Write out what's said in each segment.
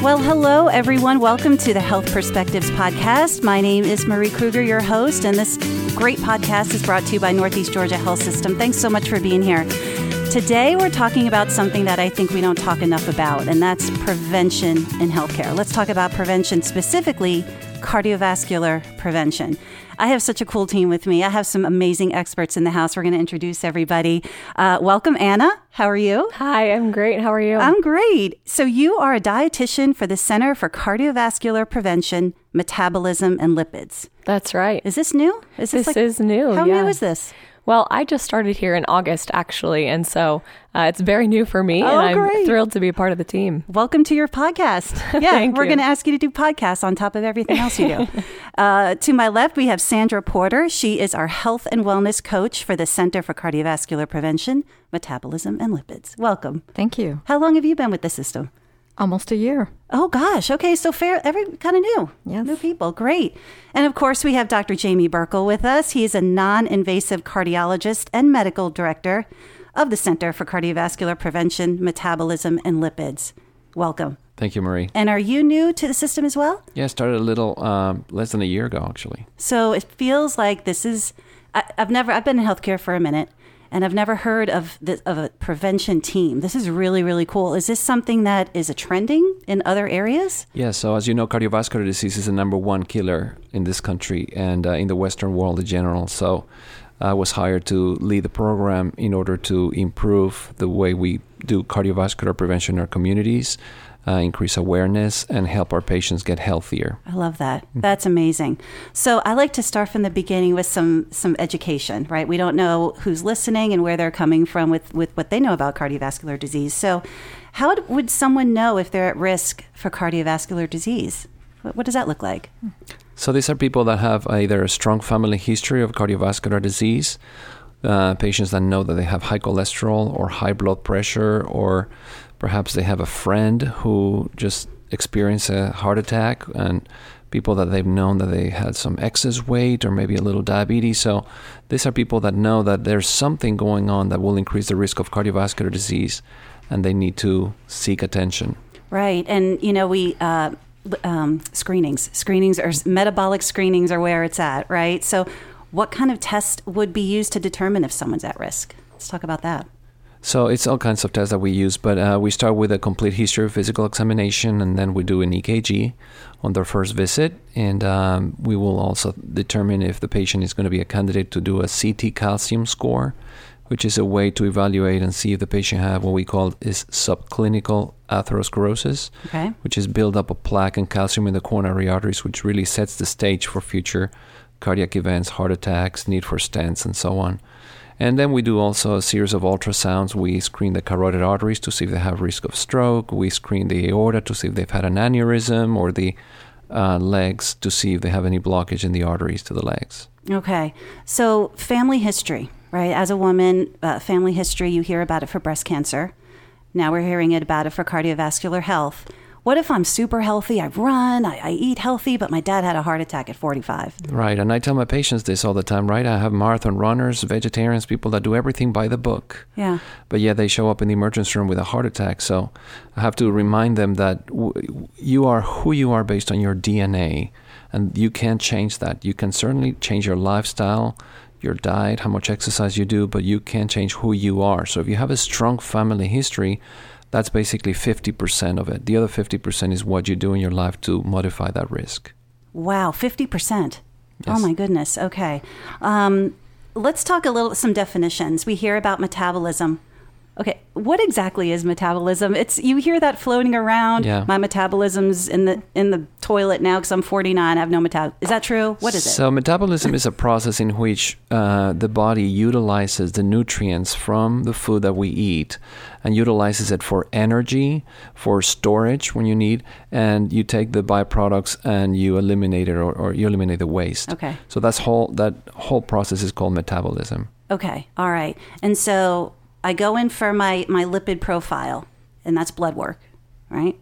Well, hello, everyone. Welcome to the Health Perspectives Podcast. My name is Marie Kruger, your host, and this great podcast is brought to you by Northeast Georgia Health System. Thanks so much for being here. Today, we're talking about something that I think we don't talk enough about, and that's prevention in healthcare. Let's talk about prevention specifically cardiovascular prevention. I have such a cool team with me. I have some amazing experts in the house. We're going to introduce everybody. Uh, welcome, Anna. How are you? Hi, I'm great. How are you? I'm great. So, you are a dietitian for the Center for Cardiovascular Prevention, Metabolism, and Lipids. That's right. Is this new? Is this, this like, is new. How yeah. new is this? Well, I just started here in August, actually, and so uh, it's very new for me, oh, and I'm great. thrilled to be a part of the team. Welcome to your podcast. Yeah, we're going to ask you to do podcasts on top of everything else you do. uh, to my left, we have Sandra Porter. She is our health and wellness coach for the Center for Cardiovascular Prevention, Metabolism, and Lipids. Welcome. Thank you. How long have you been with the system? Almost a year. Oh gosh. Okay, so fair every kind of new. Yes. New people. Great. And of course we have Dr. Jamie Burkle with us. He's a non-invasive cardiologist and medical director of the Center for Cardiovascular Prevention, Metabolism and Lipids. Welcome. Thank you, Marie. And are you new to the system as well? Yeah, I started a little um, less than a year ago, actually. So it feels like this is. I, I've never. I've been in healthcare for a minute, and I've never heard of of a prevention team. This is really really cool. Is this something that is a trending in other areas? Yeah. So as you know, cardiovascular disease is the number one killer in this country and uh, in the Western world in general. So I was hired to lead the program in order to improve the way we do cardiovascular prevention in our communities uh, increase awareness, and help our patients get healthier. I love that. That's amazing. So I like to start from the beginning with some some education, right? We don't know who's listening and where they're coming from with with what they know about cardiovascular disease. So, how would someone know if they're at risk for cardiovascular disease? What, what does that look like? So these are people that have either a strong family history of cardiovascular disease. Uh, patients that know that they have high cholesterol or high blood pressure or Perhaps they have a friend who just experienced a heart attack and people that they've known that they had some excess weight or maybe a little diabetes. So these are people that know that there's something going on that will increase the risk of cardiovascular disease and they need to seek attention. Right. And, you know, we, uh, um, screenings, screenings or metabolic screenings are where it's at, right? So, what kind of test would be used to determine if someone's at risk? Let's talk about that. So it's all kinds of tests that we use, but uh, we start with a complete history of physical examination, and then we do an EKG on their first visit, and um, we will also determine if the patient is going to be a candidate to do a CT calcium score, which is a way to evaluate and see if the patient have what we call is subclinical atherosclerosis, okay. which is buildup of plaque and calcium in the coronary arteries, which really sets the stage for future cardiac events, heart attacks, need for stents, and so on. And then we do also a series of ultrasounds. We screen the carotid arteries to see if they have risk of stroke. We screen the aorta to see if they've had an aneurysm or the uh, legs to see if they have any blockage in the arteries to the legs. Okay. So, family history, right? As a woman, uh, family history, you hear about it for breast cancer. Now we're hearing it about it for cardiovascular health. What if I'm super healthy? I run, I, I, eat healthy, but my dad had a heart attack at 45. Right. And I tell my patients this all the time, right? I have marathon runners, vegetarians, people that do everything by the book. Yeah. But yeah, they show up in the emergency room with a heart attack. So I have to remind them that w- you are who you are based on your DNA. And you can't change that. You can certainly change your lifestyle, your diet, how much exercise you do, but you can't change who you are. So if you have a strong family history, that's basically 50% of it. The other 50% is what you do in your life to modify that risk. Wow, 50%. Yes. Oh my goodness. Okay. Um, let's talk a little some definitions. We hear about metabolism. Okay, what exactly is metabolism? It's you hear that floating around. Yeah. My metabolism's in the in the toilet now because I'm 49. I have no metabolism. Is that true? What is it? So metabolism is a process in which uh, the body utilizes the nutrients from the food that we eat and utilizes it for energy, for storage when you need, and you take the byproducts and you eliminate it or, or you eliminate the waste. Okay. So that's whole that whole process is called metabolism. Okay. All right. And so I go in for my, my lipid profile, and that's blood work, right?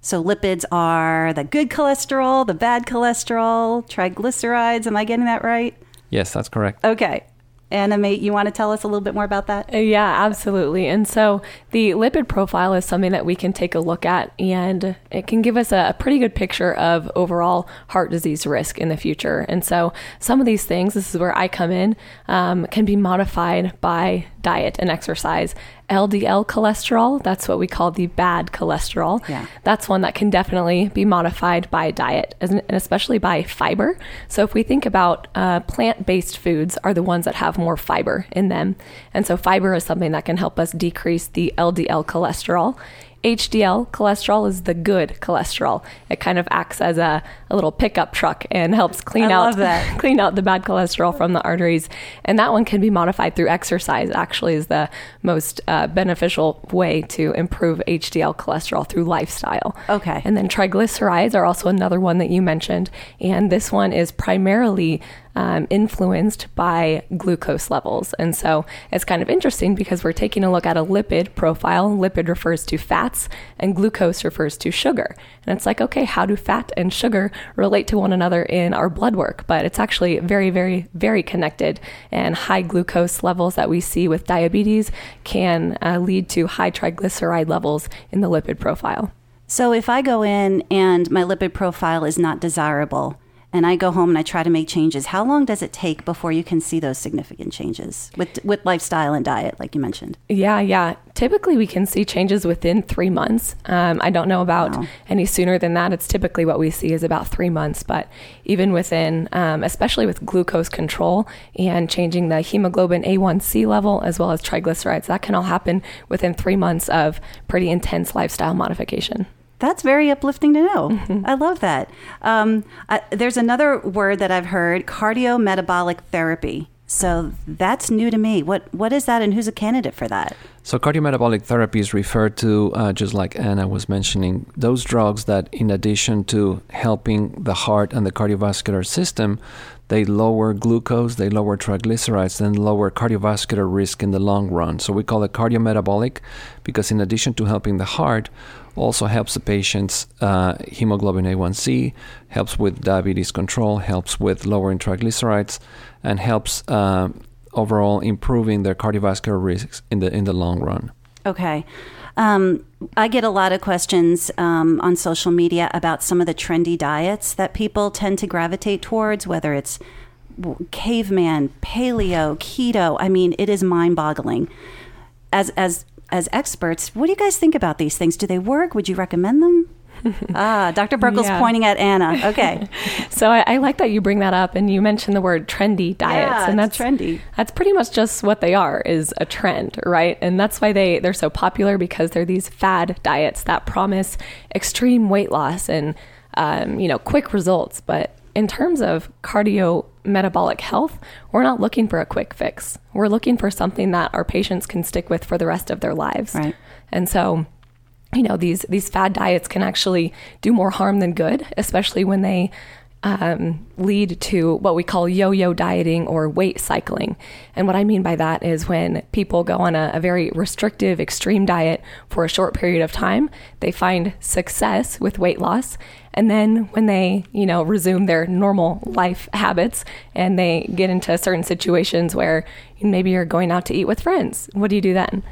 So lipids are the good cholesterol, the bad cholesterol, triglycerides. Am I getting that right? Yes, that's correct. Okay. Animate. You want to tell us a little bit more about that? Uh, Yeah, absolutely. And so the lipid profile is something that we can take a look at, and it can give us a, a pretty good picture of overall heart disease risk in the future. And so some of these things, this is where I come in, um, can be modified by diet and exercise. LDL cholesterol, that's what we call the bad cholesterol. Yeah. That's one that can definitely be modified by diet, and and especially by fiber. So if we think about uh, plant-based foods, are the ones that have more fiber in them, and so fiber is something that can help us decrease the LDL cholesterol. HDL cholesterol is the good cholesterol. It kind of acts as a, a little pickup truck and helps clean I out clean out the bad cholesterol from the arteries. And that one can be modified through exercise. Actually, is the most uh, beneficial way to improve HDL cholesterol through lifestyle. Okay. And then triglycerides are also another one that you mentioned, and this one is primarily um, influenced by glucose levels. And so it's kind of interesting because we're taking a look at a lipid profile. Lipid refers to fats, and glucose refers to sugar. And it's like, okay, how do fat and sugar relate to one another in our blood work? But it's actually very, very, very connected. And high glucose levels that we see with diabetes can uh, lead to high triglyceride levels in the lipid profile. So if I go in and my lipid profile is not desirable, and I go home and I try to make changes, how long does it take before you can see those significant changes with with lifestyle and diet, like you mentioned? Yeah, yeah. Typically, we can see changes within three months. Um, I don't know about Wow. any sooner than that. It's typically what we see is about three months. But even within, um, especially with glucose control and changing the hemoglobin A1C level as well as triglycerides, that can all happen within three months of pretty intense lifestyle modification. That's very uplifting to know. Mm-hmm. I love that. Um, I, there's another word that I've heard: cardiometabolic therapy. So that's new to me. What what is that, and who's a candidate for that? So, cardiometabolic therapies refer to, uh, just like Anna was mentioning, those drugs that, in addition to helping the heart and the cardiovascular system, they lower glucose, they lower triglycerides, and lower cardiovascular risk in the long run. So, we call it cardiometabolic because, in addition to helping the heart, also helps the patient's uh, hemoglobin A1C, helps with diabetes control, helps with lowering triglycerides, and helps uh, overall improving their cardiovascular risks in the in the long run. Okay. Um, I get a lot of questions um, on social media about some of the trendy diets that people tend to gravitate towards, whether it's caveman, paleo, keto. I mean, it is mind-boggling. As as as experts, what do you guys think about these things? Do they work? Would you recommend them? ah, Dr. Burkle's Yeah. pointing at Anna. Okay. So I, I like that you bring that up and you mentioned the word trendy diets. Yeah, and that's trendy. That's pretty much just what they are, is a trend, right? And that's why they, they're so popular because they're these fad diets that promise extreme weight loss and um, you know, quick results. But in terms of cardio metabolic health, we're not looking for a quick fix. We're looking for something that our patients can stick with for the rest of their lives. Right. And so you know these these fad diets can actually do more harm than good, especially when they um, lead to what we call yo-yo dieting or weight cycling. And what I mean by that is when people go on a, a very restrictive, extreme diet for a short period of time, they find success with weight loss. And then when they, you know, resume their normal life habits and they get into certain situations where maybe you're going out to eat with friends, what do you do then?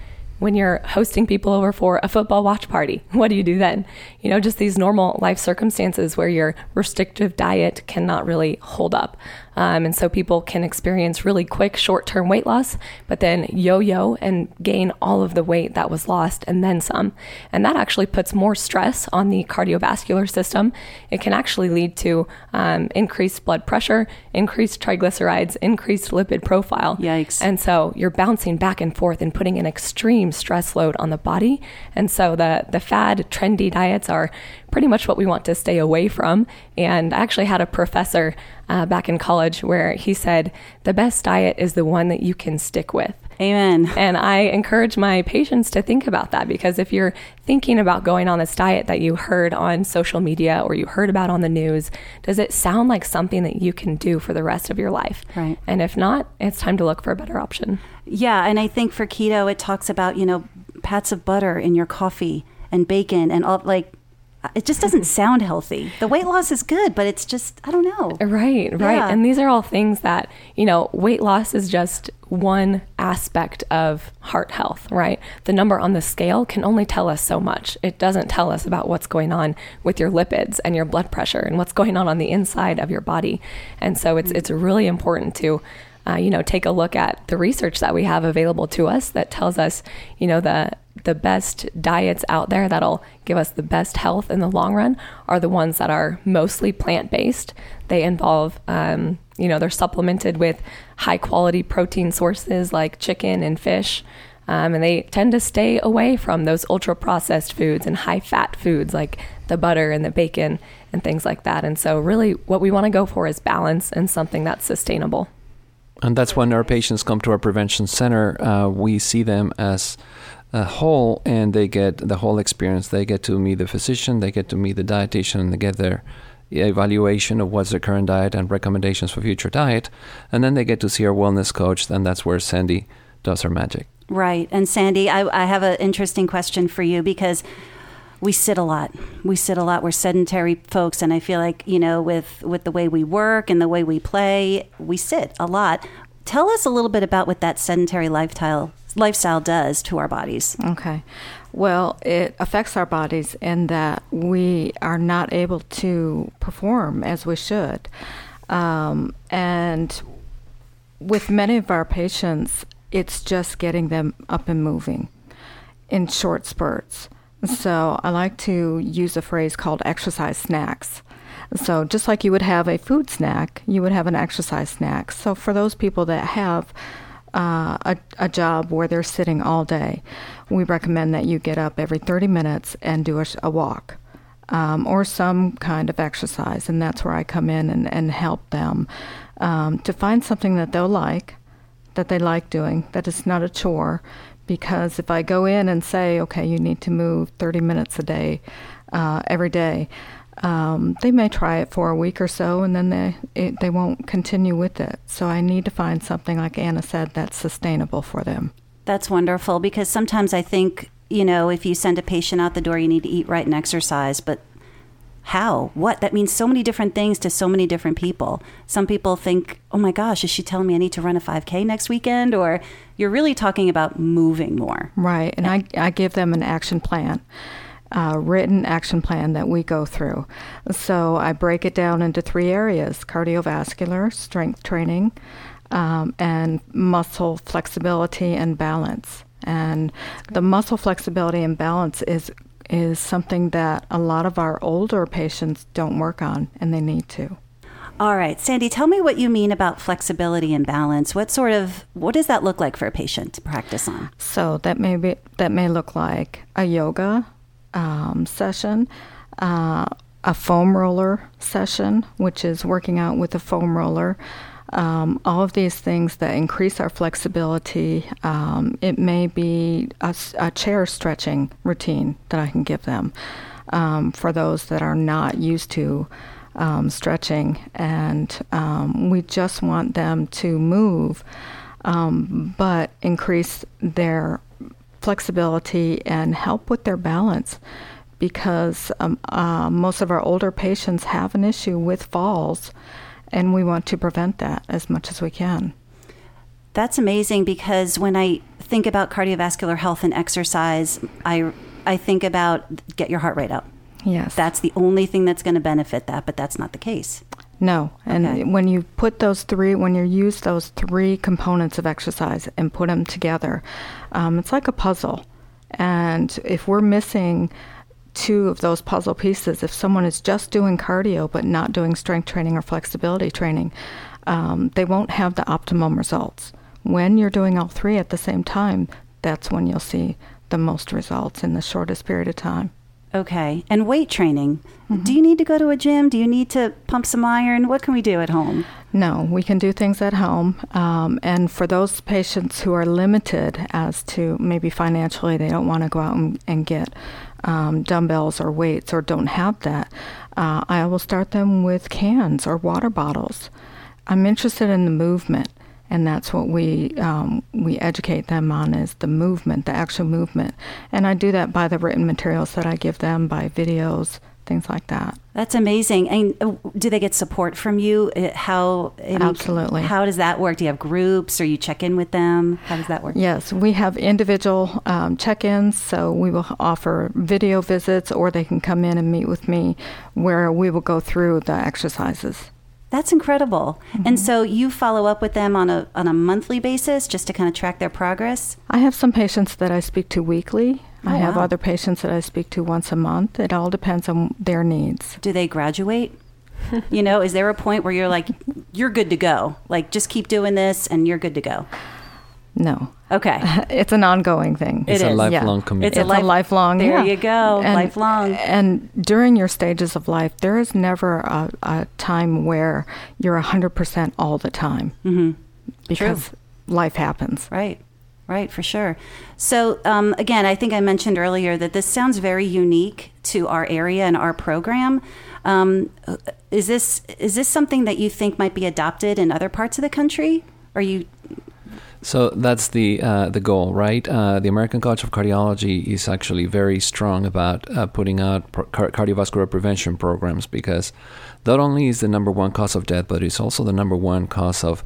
when you're hosting people over for a football watch party, what do you do then? You know, just these normal life circumstances where your restrictive diet cannot really hold up. Um, and so people can experience really quick short term weight loss, but then yo yo and gain all of the weight that was lost and then some. And that actually puts more stress on the cardiovascular system. It can actually lead to um, increased blood pressure, increased triglycerides, increased lipid profile. Yikes. And so you're bouncing back and forth and putting an extreme stress load on the body. And so the the fad trendy diets are pretty much what we want to stay away from. And I actually had a professor uh, back in college where he said the best diet is the one that you can stick with. Amen. And I encourage my patients to think about that because if you're thinking about going on this diet that you heard on social media or you heard about on the news, does it sound like something that you can do for the rest of your life? Right. And if not, it's time to look for a better option. Yeah, and I think for keto, it talks about you know pats of butter in your coffee and bacon and all like it just doesn't sound healthy. The weight loss is good, but it's just I don't know. Right, right. Yeah. And these are all things that, you know, weight loss is just one aspect of heart health, right? The number on the scale can only tell us so much. It doesn't tell us about what's going on with your lipids and your blood pressure and what's going on on the inside of your body. And so it's it's really important to uh, you know, take a look at the research that we have available to us that tells us, you know, the the best diets out there that'll give us the best health in the long run are the ones that are mostly plant based. They involve, um, you know, they're supplemented with high quality protein sources like chicken and fish. Um, and they tend to stay away from those ultra processed foods and high fat foods like the butter and the bacon and things like that. And so, really, what we want to go for is balance and something that's sustainable. And that's when our patients come to our prevention center. Uh, we see them as a whole and they get the whole experience. They get to meet the physician, they get to meet the dietitian, and they get their evaluation of what's their current diet and recommendations for future diet. And then they get to see our wellness coach, and that's where Sandy does her magic. Right. And Sandy, I, I have an interesting question for you because we sit a lot. We sit a lot. We're sedentary folks, and I feel like you know, with with the way we work and the way we play, we sit a lot. Tell us a little bit about what that sedentary lifestyle lifestyle does to our bodies. Okay. Well, it affects our bodies in that we are not able to perform as we should. Um, and with many of our patients, it's just getting them up and moving in short spurts. So I like to use a phrase called exercise snacks. So just like you would have a food snack, you would have an exercise snack. So for those people that have uh, a, a job where they're sitting all day, we recommend that you get up every 30 minutes and do a, a walk. Um, or some kind of exercise, and that's where I come in and, and help them um, to find something that they'll like, that they like doing, that is not a chore, because if I go in and say, okay, you need to move 30 minutes a day, uh, every day, um, they may try it for a week or so and then they it, they won't continue with it. So I need to find something like Anna said that's sustainable for them. That's wonderful because sometimes I think you know if you send a patient out the door, you need to eat right and exercise, but how? What? That means so many different things to so many different people. Some people think, oh my gosh, is she telling me I need to run a 5K next weekend? Or you're really talking about moving more. Right. And I, I give them an action plan. Uh, written action plan that we go through. So I break it down into three areas cardiovascular, strength training, um, and muscle flexibility and balance. And the muscle flexibility and balance is is something that a lot of our older patients don't work on, and they need to. All right, Sandy, tell me what you mean about flexibility and balance. What sort of what does that look like for a patient to practice on? So that may be that may look like a yoga um, session, uh, a foam roller session, which is working out with a foam roller. Um, all of these things that increase our flexibility. Um, it may be a, a, chair stretching routine that I can give them um, for those that are not used to um, stretching. And um, we just want them to move, but increase their flexibility and help with their balance because uh, most of our older patients have an issue with falls and we want to prevent that as much as we can. That's amazing because when I think about cardiovascular health and exercise, I I think about get your heart rate up. Yes. That's the only thing that's going to benefit that, but that's not the case. No. And okay. when you put those three, when you use those three components of exercise and put them together, um, it's like a puzzle. And if we're missing two of those puzzle pieces. If someone is just doing cardio but not doing strength training or flexibility training, um, they won't have the optimum results. When you're doing all three at the same time, that's when you'll see the most results in the shortest period of time. Okay. And weight training. Mm-hmm. Do you need to go to a gym? Do you need to pump some iron? What can we do at home? No, we can do things at home. Um, and for those patients who are limited as to maybe financially, they don't want to go out and, and get um, dumbbells or weights or don't have that, uh, I will start them with cans or water bottles. I'm interested in the movement and that's what we um, we educate them on is the movement, the actual movement, and I do that by the written materials that I give them, by videos, things like that. That's amazing. And uh, do they get support from you? Uh, How Absolutely. How does that work? Do you have groups, or you check in with them? How does that work? Yes, we have individual um, check-ins, so we will offer video visits, or they can come in and meet with me, where we will go through the exercises. That's incredible. And mm-hmm. so you follow up with them on a on a monthly basis just to kind of track their progress. I have some patients that I speak to weekly. Oh, I Oh, have wow. other patients that I speak to once a month. It all depends on their needs. Do they graduate? you know, is there a point where you're like, you're good to go? Like, just keep doing this, and you're good to go. No, Okay. it's an ongoing thing. It It's a is, lifelong yeah. commitment. It's a It's life- a lifelong. There yeah. you go, lifelong. And during your stages of life, there is never a, a time where you're 100% all the time. Mm-hmm. Because life happens. Right, right, for sure. So, um, again, I think I mentioned earlier that this sounds very unique to our area and our program. Um, is this is this something that you think might be adopted in other parts of the country? Are you So that's the uh, the goal, right? Uh, the American College of Cardiology is actually very strong about uh, putting out pro- car- cardiovascular prevention programs because not only is the number one cause of death, but it's also the number one cause of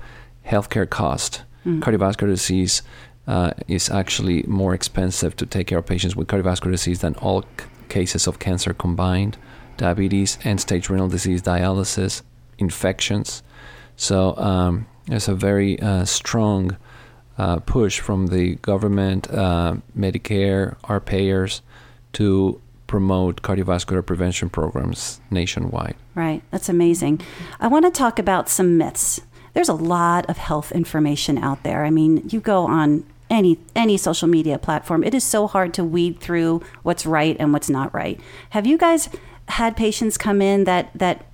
healthcare cost. Cardiovascular disease uh, is actually more expensive to take care of patients with cardiovascular disease than all c- cases of cancer combined, diabetes, end-stage renal disease, dialysis, infections. So um, there's a very uh, strong uh, push from the government, uh, Medicare, our payers to promote cardiovascular prevention programs nationwide. Right. That's amazing. I want to talk about some myths. There's a lot of health information out there. I mean, you go on any any social media platform. It is so hard to weed through what's right and what's not right. Have you guys had patients come in that that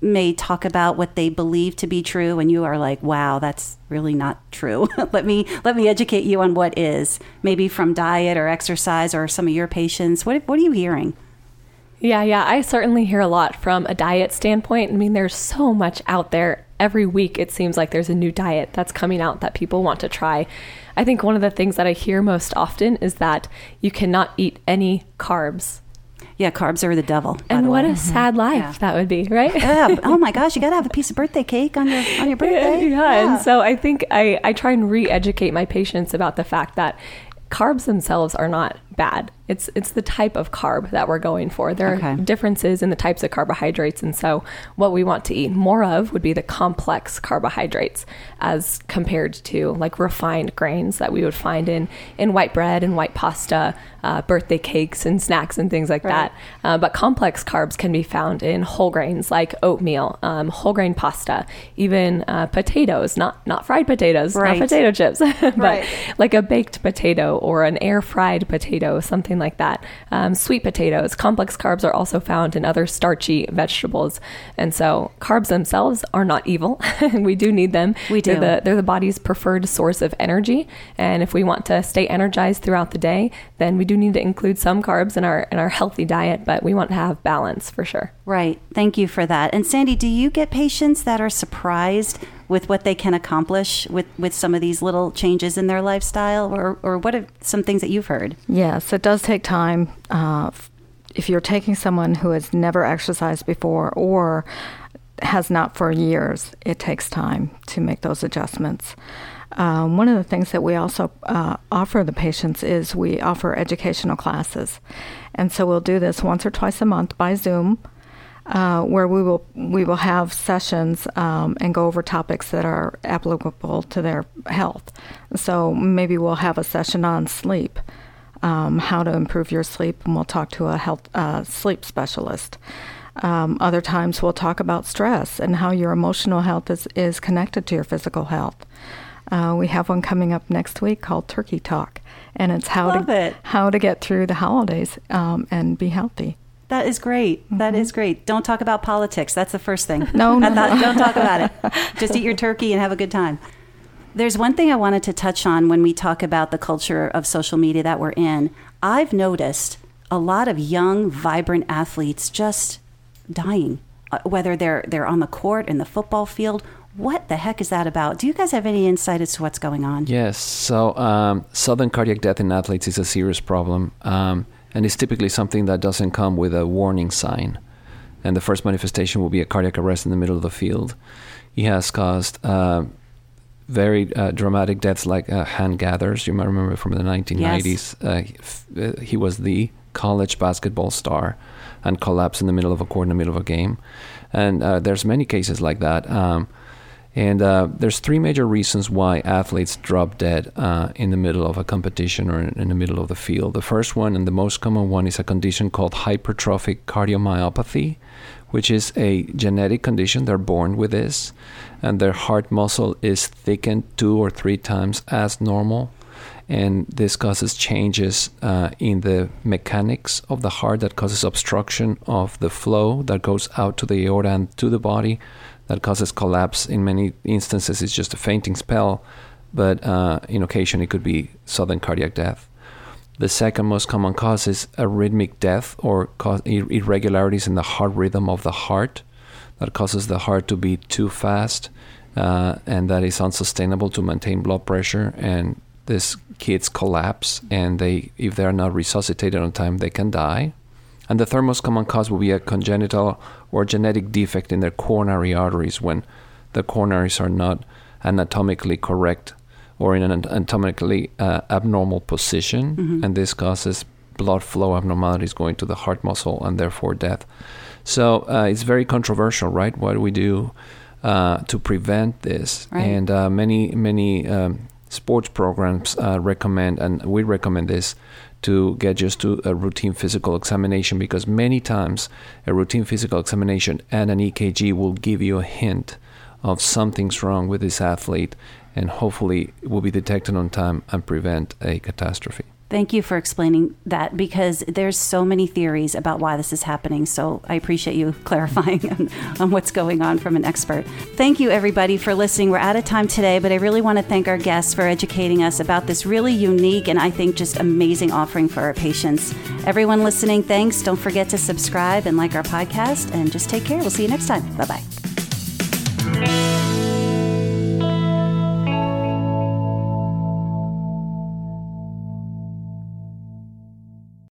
may talk about what they believe to be true and you are like, "Wow, that's really not true." let me let me educate you on what is. Maybe from diet or exercise or some of your patients. What what are you hearing? Yeah, yeah. I certainly hear a lot from a diet standpoint. I mean, there's so much out there. Every week, it seems like there's a new diet that's coming out that people want to try. I think one of the things that I hear most often is that you cannot eat any carbs. Yeah, carbs are the devil. And the what way. a mm-hmm. sad life Yeah. that would be, right? yeah. Oh my gosh, you got to have a piece of birthday cake on your on your birthday. yeah, and so I think I, I try and re-educate my patients about the fact that carbs themselves are not bad. It's it's the type of carb that we're going for. There Okay. are differences in the types of carbohydrates, and so what we want to eat more of would be the complex carbohydrates, as compared to like refined grains that we would find in in white bread and white pasta, uh, birthday cakes and snacks and things like that. Uh, but complex carbs can be found in whole grains like oatmeal, um, whole grain pasta, even uh, potatoes, not not fried potatoes, Right. not potato chips, but Right. like a baked potato or an air fried potato, something like that. Um, sweet potatoes, complex carbs are also found in other starchy vegetables, and so carbs themselves are not evil. we do need them. We do. They're the, they're the body's preferred source of energy, and if we want to stay energized throughout the day, then we do need to include some carbs in our in our healthy diet. But we want to have balance for sure. Right. Thank you for that. And Sandy, do you get patients that are surprised with what they can accomplish with, with some of these little changes in their lifestyle, or or what are some things that you've heard? Yes, it does take time. Uh, if you're taking someone who has never exercised before or has not for years, it takes time to make those adjustments. Um, one of the things that we also uh, offer the patients is we offer educational classes, and so we'll do this once or twice a month by Zoom, uh, where we will we will have sessions um, and go over topics that are applicable to their health. So maybe we'll have a session on sleep, um, how to improve your sleep, and we'll talk to a health uh, sleep specialist. Um, other times we'll talk about stress and how your emotional health is, is connected to your physical health. Uh, we have one coming up next week called Turkey Talk, and it's how Love to it. how to get through the holidays um, and be healthy. That is great. That is great. Don't talk about politics. That's the first thing. Mm-hmm. No, I no. thought, don't talk about it. Just eat your turkey and have a good time. There's one thing I wanted to touch on when we talk about the culture of social media that we're in. I've noticed a lot of young, vibrant athletes just dying, uh, whether they're they're on the court in the football field. What the heck is that about? Do you guys have any insight as to what's going on? Yes. So, um, sudden cardiac death in athletes is a serious problem, um, and it's typically something that doesn't come with a warning sign. And the first manifestation will be a cardiac arrest in the middle of the field. He has caused uh, very uh, dramatic deaths like uh, Hank Gathers. You might remember from the 1990s. Yes. Uh, f- uh, he was the college basketball star and collapsed in the middle of a court in the middle of a game. And uh, there's many cases like that. Um, and uh, there's three major reasons why athletes drop dead uh, in the middle of a competition or in, the middle of the field. The first one and the most common one is a condition called hypertrophic cardiomyopathy, which is a genetic condition. They're born with this, and their heart muscle is thickened two or three times as normal. And this causes changes uh, in the mechanics of the heart that causes obstruction of the flow that goes out to the aorta and to the body that causes collapse. In many instances, it's just a fainting spell, but uh, in occasion, it could be sudden cardiac death. The second most common cause is arrhythmic death or irregularities in the heart rhythm of the heart that causes the heart to beat too fast uh, and that is unsustainable to maintain blood pressure and these kids collapse and they if they're not resuscitated on time they can die and the third most common cause will be a congenital or genetic defect in their coronary arteries when the coronaries are not anatomically correct or in an anatomically uh, abnormal position, Mhm. and this causes blood flow abnormalities going to the heart muscle and therefore death. So uh, it's very controversial, right? What do we do uh, to prevent this? Right. And uh, many many um, sports programs uh, recommend, and we recommend this to get just to a routine physical examination because many times a routine physical examination and an EKG will give you a hint of something's wrong with this athlete and hopefully will be detected on time and prevent a catastrophe. Thank you for explaining that because there's so many theories about why this is happening. So I appreciate you clarifying on, on what's going on from an expert. Thank you, everybody, for listening. We're out of time today, but I really want to thank our guests for educating us about this really unique and I think just amazing offering for our patients. Everyone listening, thanks. Don't forget to subscribe and like our podcast and just take care. We'll see you next time. Bye bye.